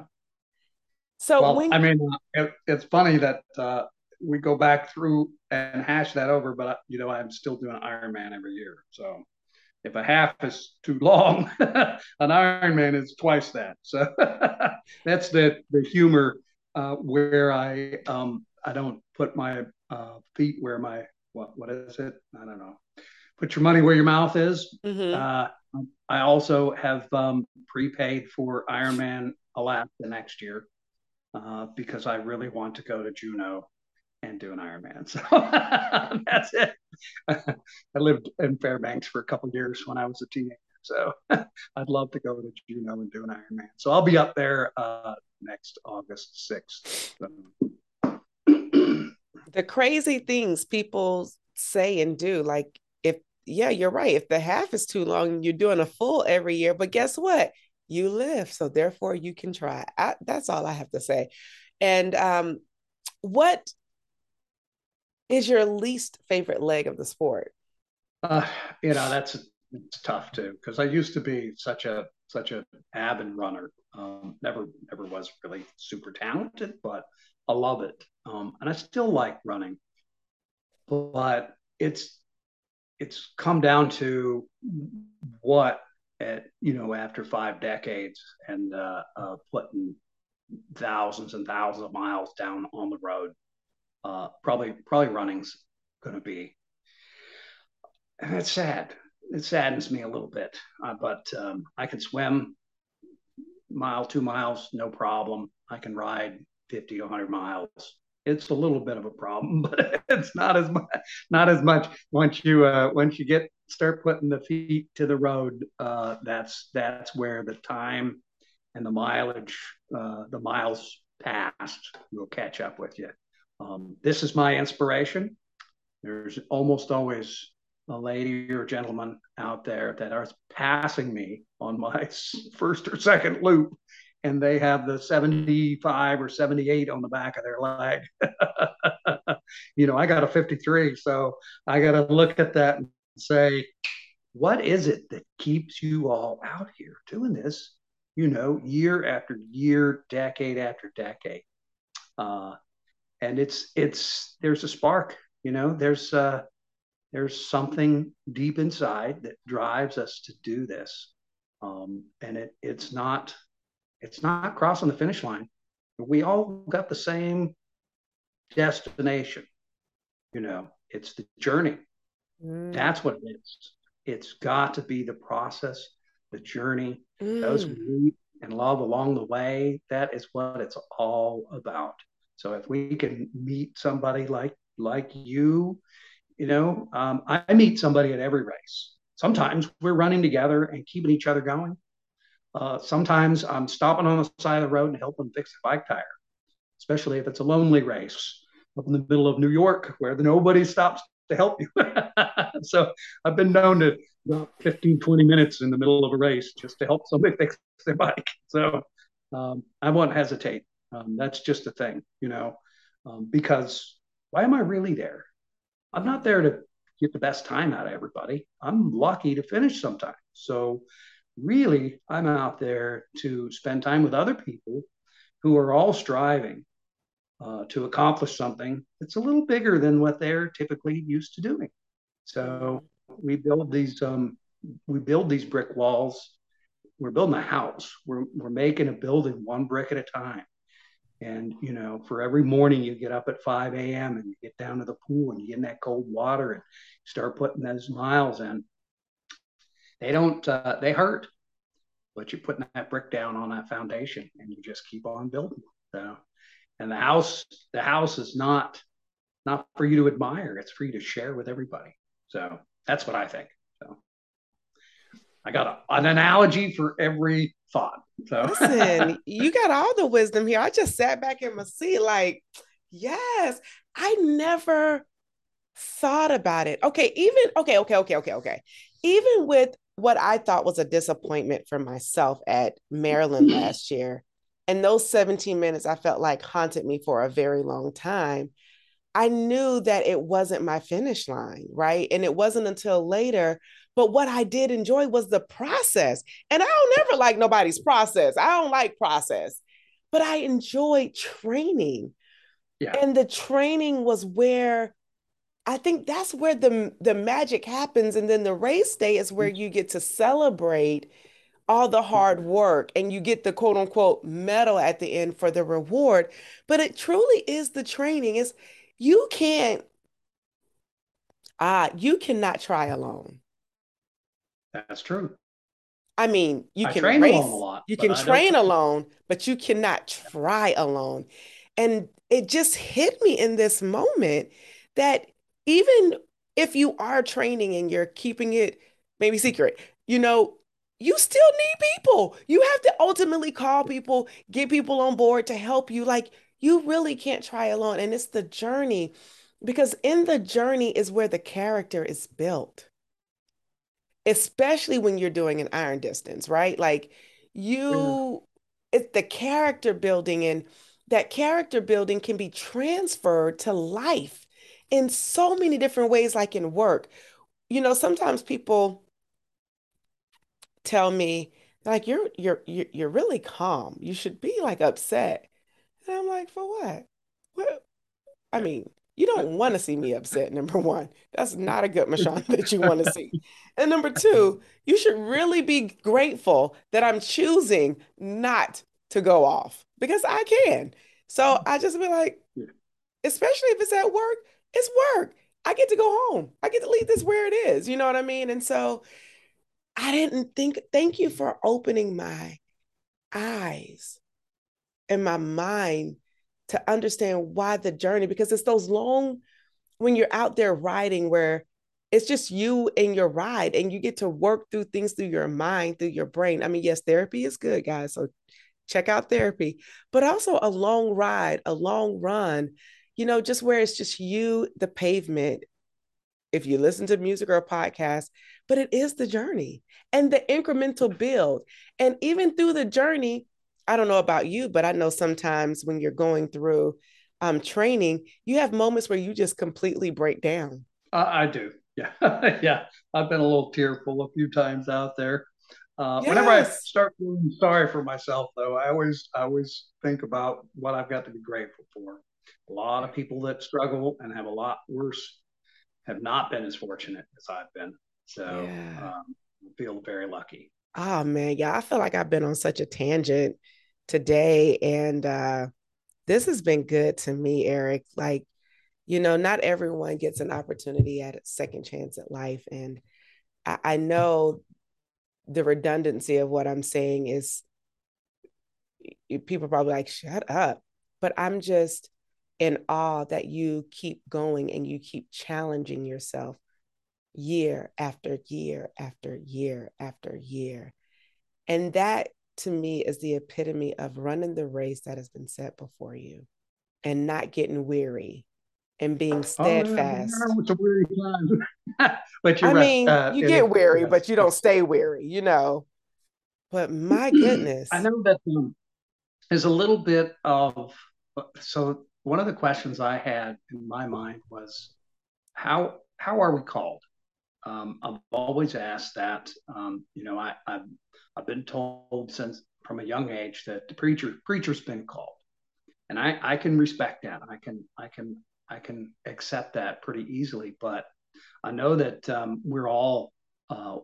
So well, when... I mean, it, it's funny that uh, we go back through and hash that over, but you know, I'm still doing Ironman every year. So if a half is too long, *laughs* an Ironman is twice that. So *laughs* that's the the humor uh, where I um, I don't put my uh, feet where my what what is it? I don't know. Put your money where your mouth is. Mm-hmm. Uh, I also have um, prepaid for Ironman Alaska next year uh, because I really want to go to Juneau and do an Ironman. *laughs* So *laughs* that's it. *laughs* I lived in Fairbanks for a couple years when I was a teenager. So I'd love to go to Juneau and do an Ironman. So I'll be up there uh, next August 6th. *clears throat* the crazy things people say and do, like if, yeah, you're right. If the half is too long, you're doing a full every year. But guess what? You live. So therefore you can try. I, that's all I have to say. And um, what is your least favorite leg of the sport? Uh, you know, that's it's tough too because I used to be such a such a avid runner. Um, never never was really super talented, but I love it, um, and I still like running. But it's it's come down to what at you know after five decades and uh, uh, putting thousands and thousands of miles down on the road uh, probably probably running's going to be. And it's sad. It saddens me a little bit, uh, but um, I can swim mile, two miles, no problem. I can ride 50 to 100 miles. It's a little bit of a problem, *laughs* but it's not as much. Not as much once you uh, once you get start putting the feet to the road, uh, that's that's where the time and the mileage, uh, the miles passed, will catch up with you. Um, this is my inspiration. There's almost always a lady or gentleman out there that are passing me on my *laughs* first or second loop, and they have the 75 or 78 on the back of their leg. *laughs* you know, I got a 53, so I got to look at that and say, what is it that keeps you all out here doing this? You know, year after year, decade after decade. Uh, and it's it's there's a spark. You know, there's uh, there's something deep inside that drives us to do this, um, and it it's not it's not crossing the finish line. We all got the same destination. You know, it's the journey. Mm. That's what it is. It's got to be the process, the journey, mm. those meet and love along the way. That is what it's all about. So if we can meet somebody like like you, you know, um, I, meet somebody at every race. Sometimes we're running together and keeping each other going. Uh, sometimes I'm stopping on the side of the road and helping fix a bike tire, especially if it's a lonely race up in the middle of New York where nobody stops to help you. *laughs* so I've been known to about 15, 20 minutes in the middle of a race just to help somebody *laughs* fix their bike. So um, I won't hesitate. Um, that's just a thing, you know, um, because why am I really there? I'm not there to get the best time out of everybody. I'm lucky to finish sometimes. So really, I'm out there to spend time with other people who are all striving uh, to accomplish something that's a little bigger than what they're typically used to doing. So we build these um, we build these brick walls. We're building a house. We're we're making a building one brick at a time. And you know, for every morning you get up at 5 a.m. and you get down to the pool and you get in that cold water and start putting those miles in. They don't uh, they hurt, but you're putting that brick down on that foundation and you just keep on building. So and the house the house is not not for you to admire it's for you to share with everybody so that's what i think so i got a, an analogy for every thought so listen *laughs* you got all the wisdom here i just sat back in my seat like yes i never thought about it okay even okay okay okay okay okay even with what i thought was a disappointment for myself at maryland mm-hmm. last year and those 17 minutes I felt like haunted me for a very long time. I knew that it wasn't my finish line, right? And it wasn't until later. But what I did enjoy was the process. And I don't never like nobody's process. I don't like process, but I enjoyed training. Yeah. And the training was where I think that's where the the magic happens. And then the race day is where you get to celebrate all the hard work and you get the quote unquote medal at the end for the reward but it truly is the training is you can't uh you cannot try alone that's true i mean you I can train race, alone a lot, you can train alone but you cannot try alone and it just hit me in this moment that even if you are training and you're keeping it maybe secret you know you still need people. You have to ultimately call people, get people on board to help you. Like you really can't try alone. And it's the journey because in the journey is where the character is built, especially when you're doing an iron distance, right? Like you, yeah. it's the character building, and that character building can be transferred to life in so many different ways, like in work. You know, sometimes people, tell me like you're you're you're really calm. You should be like upset. And I'm like, for what? What? I mean, you don't *laughs* want to see me upset. Number one, that's not a good Mashawn that you want to see. And number two, you should really be grateful that I'm choosing not to go off because I can. So I just be like, especially if it's at work, it's work. I get to go home. I get to leave this where it is. You know what I mean? And so I didn't think, thank you for opening my eyes and my mind to understand why the journey, because it's those long, when you're out there riding where it's just you and your ride and you get to work through things through your mind through your brain. I mean yes therapy is good guys so check out therapy but also a long ride a long run you know just where it's just you the pavement if you listen to music or a podcast but it is the journey and the incremental build. And even through the journey i don't know about you but i know sometimes when you're going through um, training you have moments where you just completely break down uh, i do *laughs* yeah, yeah. I've been a little tearful a few times out there. Uh, yes. Whenever I start feeling sorry for myself, though, I always I always think about what I've got to be grateful for. A lot of people that struggle and have a lot worse have not been as fortunate as I've been. So yeah. um, I feel very lucky. Oh man, yeah, I feel like I've been on such a tangent today, and uh, this has been good to me, Eric. Like you know, not everyone gets an opportunity at a second chance at life. And I, I know the redundancy of what I'm saying is people probably like, shut up. But I'm just in awe that you keep going and you keep challenging yourself year after year after year after year. And that to me is the epitome of running the race that has been set before you and not getting weary and being steadfast. Oh, weary *laughs* but I right. mean, uh, you get weary, but you don't stay weary, you know. But my *clears throat* goodness, I know that um, there's a little bit of so. One of the questions I had in my mind was how how are we called? Um, I've always asked that. Um, you know, I, I've I've been told since from a young age that the preacher preacher's been called, and I I can respect that. I can I can I can accept that pretty easily. But I know that um, we're all uh,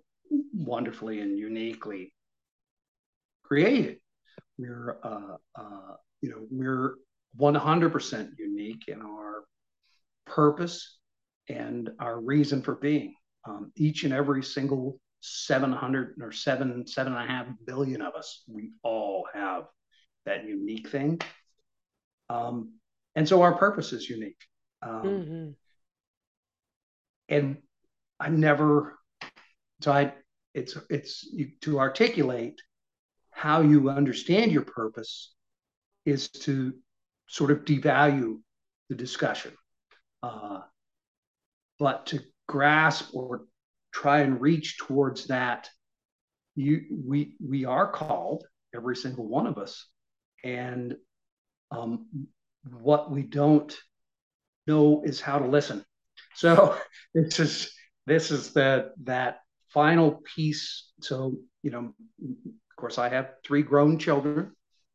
wonderfully and uniquely created. We're, uh, uh, you know, we're 100% unique in our purpose and our reason for being. Um, each and every single 700 or seven, seven and a half billion of us, we all have that unique thing. Um, and so our purpose is unique. Um, mm-hmm. And I never, so I, it's, it's you, to articulate how you understand your purpose is to sort of devalue the discussion. Uh, but to grasp or try and reach towards that, you we we are called, every single one of us, and um, what we don't know is how to listen. So *laughs* this is this is the that final piece. So you know, of course, I have three grown children,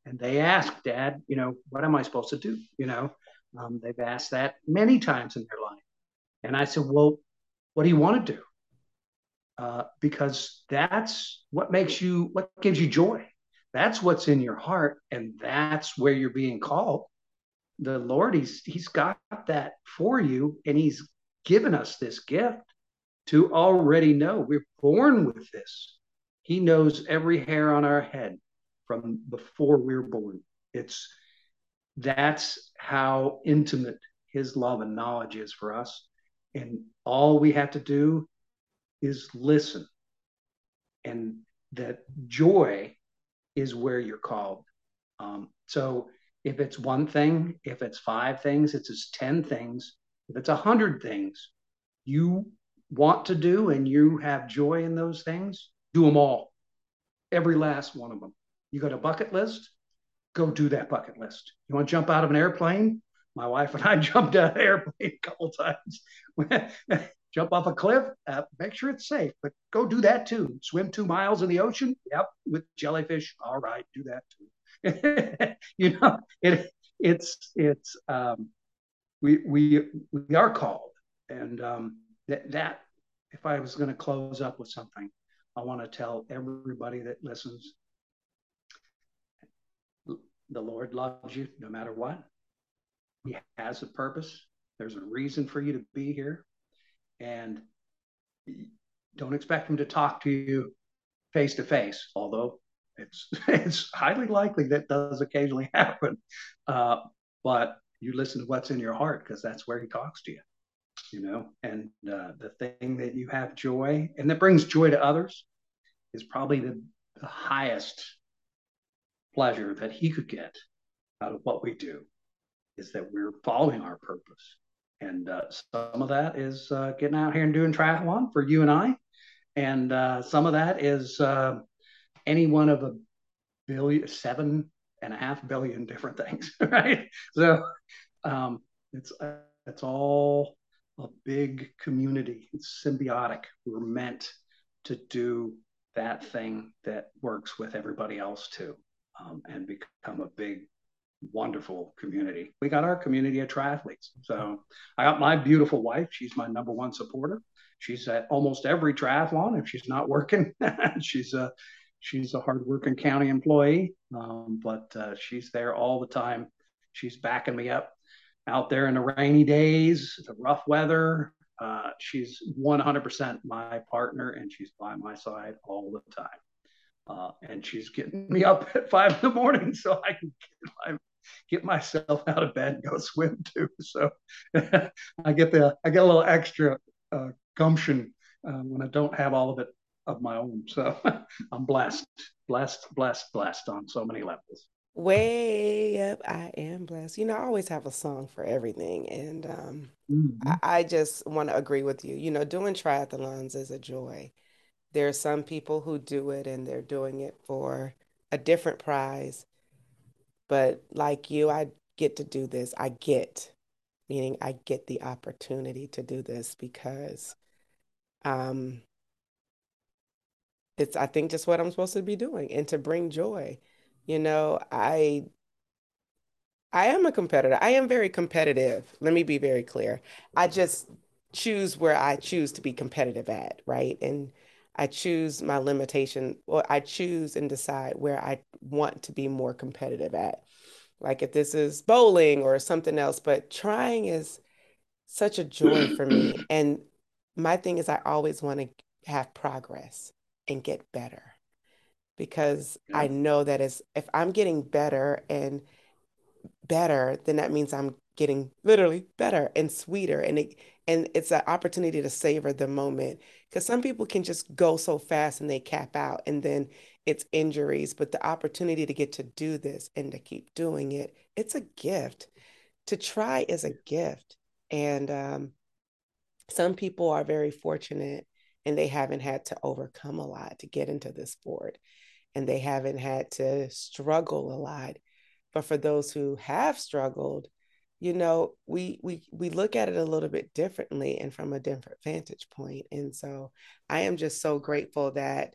and they ask, Dad, you know, what am I supposed to do? You know, um, they've asked that many times in their life, and I said, well, what do you want to do? Uh, because that's what makes you, what gives you joy. That's what's in your heart, and that's where you're being called the Lord, He's He's got that for you, and He's given us this gift to already know we're born with this. He knows every hair on our head from before we we're born. It's that's how intimate his love and knowledge is for us. And all we have to do is listen. And that joy is where you're called. Um, so if it's one thing, if it's five things, if it's 10 things, if it's a hundred things you want to do and you have joy in those things, do them all. Every last one of them. You got a bucket list, go do that bucket list. You want to jump out of an airplane? My wife and I *laughs* jumped out of an airplane a couple times. *laughs* jump off a cliff, uh, make sure it's safe, but go do that too. Swim two miles in the ocean? Yep, with jellyfish. All right, do that too. *laughs* you know, it, it's it's um, we we we are called, and um, that that if I was going to close up with something, I want to tell everybody that listens, the Lord loves you no matter what. He has a purpose. There's a reason for you to be here, and don't expect him to talk to you face to face. Although it's *laughs* it's highly likely that does occasionally *laughs* happen, uh, but you listen to what's in your heart because that's where he talks to you. you know, and uh, the thing that you have joy and that brings joy to others is probably the, the highest pleasure that he could get out of what we do is that we're following our purpose. And uh, some of that is uh, getting out here and doing triathlon for you and I. And uh, some of that is uh, any one of a billion, seven and a half billion different things, *laughs* right? So um, it's it's all a big community. It's symbiotic. We're meant to do that thing that works with everybody else too, um, and become a big, wonderful community. We got our community of triathletes. So I got my beautiful wife. She's my number one supporter. She's at almost every triathlon. If she's not working, *laughs* she's a she's a hardworking county employee, um, but uh, she's there all the time. She's backing me up out there in the rainy days, the rough weather. Uh, she's 100% my partner and she's by my side all the time. Uh, and she's getting me up *laughs* at five in the morning so I can get, my, get myself *laughs* out of bed and go swim too. So *laughs* I get the I get a little extra uh, gumption uh, when I don't have all of it of my own. So *laughs* I'm blessed, blessed, blessed, blessed on so many levels. Way up, I am blessed. You know, I always have a song for everything. And um, mm-hmm. I, I just want to agree with you. You know, doing triathlons is a joy. There are some people who do it and they're doing it for a different prize. But like you, I get to do this. I get, meaning I get the opportunity to do this because um, it's, I think, just what I'm supposed to be doing and to bring joy. You know, I I am a competitor. I am very competitive. Let me be very clear. I just choose where I choose to be competitive at, right? And I choose my limitation, or I choose and decide where I want to be more competitive at. Like if this is bowling or something else, but trying is such a joy *clears throat* for me. And my thing is, I always want to have progress and get better because yeah. I know that as if I'm getting better and better, then that means I'm getting literally better and sweeter and it and it's an opportunity to savor the moment because some people can just go so fast and they cap out and then it's injuries but the opportunity to get to do this and to keep doing it it's a gift to try is a gift and um, some people are very fortunate and they haven't had to overcome a lot to get into this sport and they haven't had to struggle a lot. But for those who have struggled, you know, we we we look at it a little bit differently and from a different vantage point. And so I am just so grateful that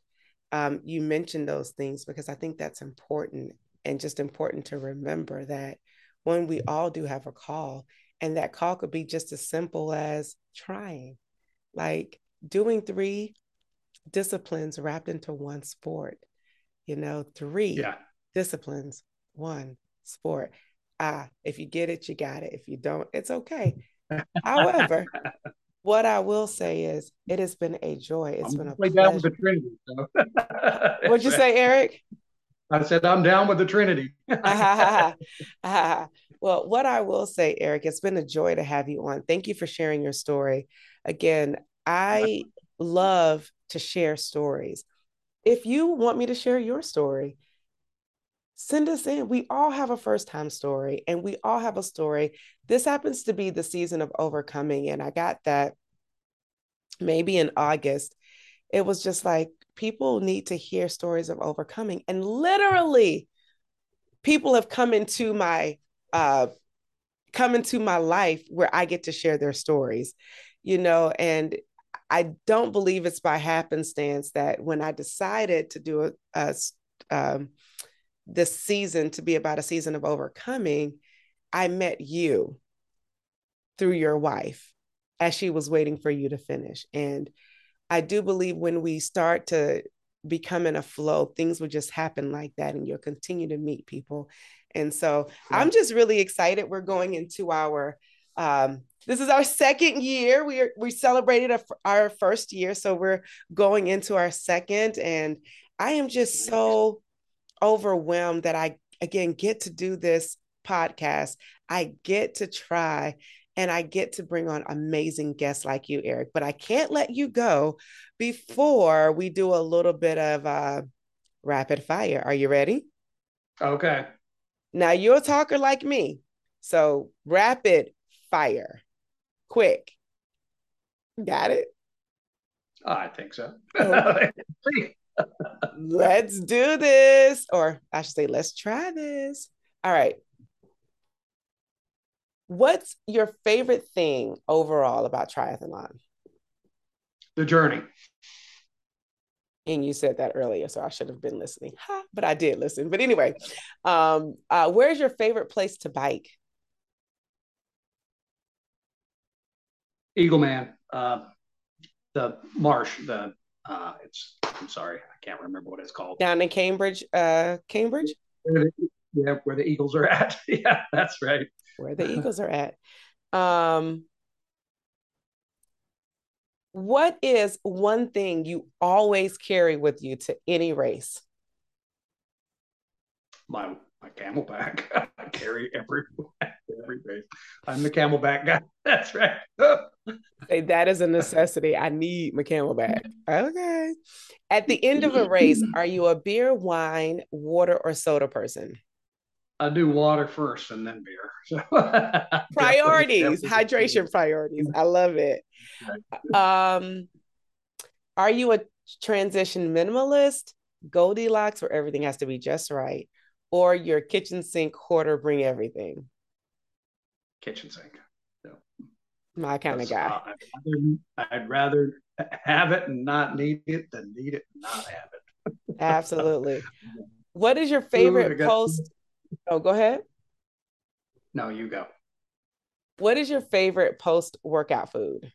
um, you mentioned those things because I think that's important and just important to remember that when we all do have a call, and that call could be just as simple as trying, like doing three disciplines wrapped into one sport you know, three yeah. disciplines, one sport. Ah, if you get it, you got it. If you don't, it's okay. *laughs* However, what I will say is it has been a joy. It's I'm been a pleasure. down with the Trinity. So. What'd you say, Eric? I said I'm down with the Trinity. *laughs* well, what I will say, Eric, it's been a joy to have you on. Thank you for sharing your story. Again, I love to share stories if you want me to share your story, send us in. We all have a first time story and we all have a story. This happens to be the season of overcoming. And I got that maybe in August. It was just like people need to hear stories of overcoming. And literally, people have come into my uh come into my life where I get to share their stories, you know, and I don't believe it's by happenstance that when I decided to do a, a um, this season to be about a season of overcoming, I met you through your wife as she was waiting for you to finish. And I do believe when we start to become in a flow, things will just happen like that, and you'll continue to meet people. And so yeah. I'm just really excited. We're going into our um, this is our second year. We are, we celebrated a, our first year, so we're going into our second, and I am just so overwhelmed that I again get to do this podcast. I get to try and I get to bring on amazing guests like you, Eric. But I can't let you go before we do a little bit of uh, rapid fire. Are you ready? Okay. Now you're a talker like me. So rapid fire, quick. Got it? I think so. *laughs* let's do this. Or I should say, let's try this. All right. What's your favorite thing overall about triathlon? The journey. And you said that earlier, so I should have been listening. Ha, but I did listen. But anyway, um, uh, where's your favorite place to bike? Eagleman, uh, the marsh, the uh, it's I'm sorry, I can't remember what it's called. Down in Cambridge, uh, Cambridge. Yeah, where the Eagles are at. *laughs* yeah, that's right. Where the *laughs* Eagles are at. Um, what is one thing you always carry with you to any race? My my CamelBak. *laughs* I carry every every race. I'm the CamelBak guy. That's right. Say that is a necessity. I need my CamelBak. Okay. At the end of a race, *laughs* are you a beer, wine, water, or soda person? I do water first and then beer. *laughs* So *laughs* priorities, hydration priorities. I love it. Um, are you a transition minimalist, Goldilocks, where everything has to be just right, or your kitchen sink hoarder, bring everything? Kitchen sink. My kind of guy. I'd, I'd rather have it and not need it than need it and not have it. Absolutely. *laughs* What is your favorite Ooh, post? Oh, go ahead. No, you go. What is your favorite post workout food?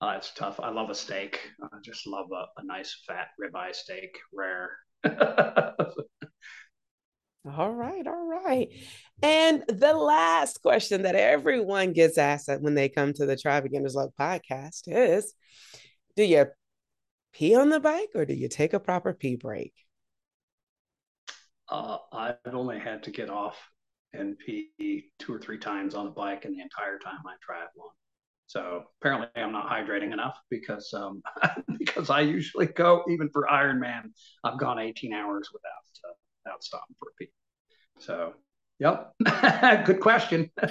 Uh, it's tough. I love a steak. I just love a, a nice fat ribeye steak, rare. *laughs* All right, all right. And the last question that everyone gets asked when they come to the Tri Beginners Love podcast is Do you pee on the bike or do you take a proper pee break? Uh, I've only had to get off and pee two or three times on the bike in the entire time I triathlon. So apparently I'm not hydrating enough because um, *laughs* because I usually go even for Ironman I've gone 18 hours without without stopping for a pee. So yep, *laughs* good question. *laughs*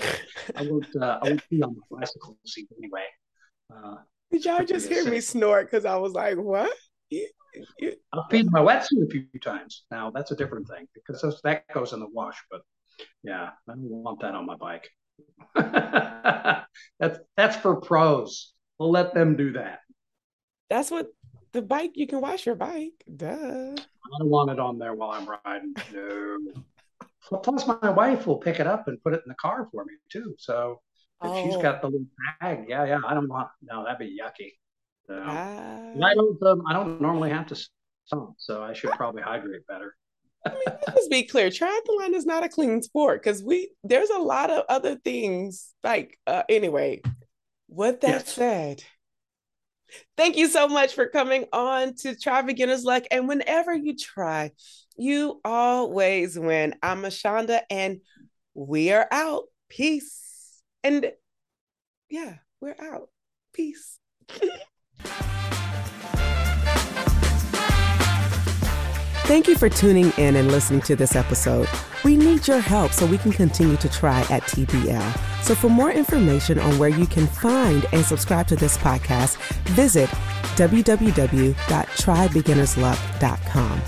I won't uh, I won't pee on my bicycle seat anyway. Uh, Did y'all just hear me snort? Because I was like, what? I've peed my wetsuit a few times. Now that's a different thing because that goes in the wash. But yeah, I don't want that on my bike. *laughs* that's that's for pros. We'll let them do that. That's what the bike. You can wash your bike. Duh. I don't want it on there while I'm riding. No. Plus, my wife will pick it up and put it in the car for me too. So if oh. she's got the little bag, yeah, yeah. I don't want. No, that'd be yucky. So, uh, I don't. Um, I don't normally have to stomp, so I should probably hydrate better. I mean, let's be clear. Triathlon is not a clean sport because we there's a lot of other things. Like uh, anyway, with that yes. said, thank you so much for coming on to Tri Beginner's Luck. And whenever you try, you always win. I'm Ashonda, and we are out. Peace. And yeah, we're out. Peace. *laughs* Thank you for tuning in and listening to this episode. We need your help so we can continue to try at TBL. So for more information on where you can find and subscribe to this podcast, visit www.trybeginnersluck.com.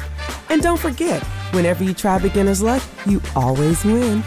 And don't forget, whenever you try beginner's luck, you always win.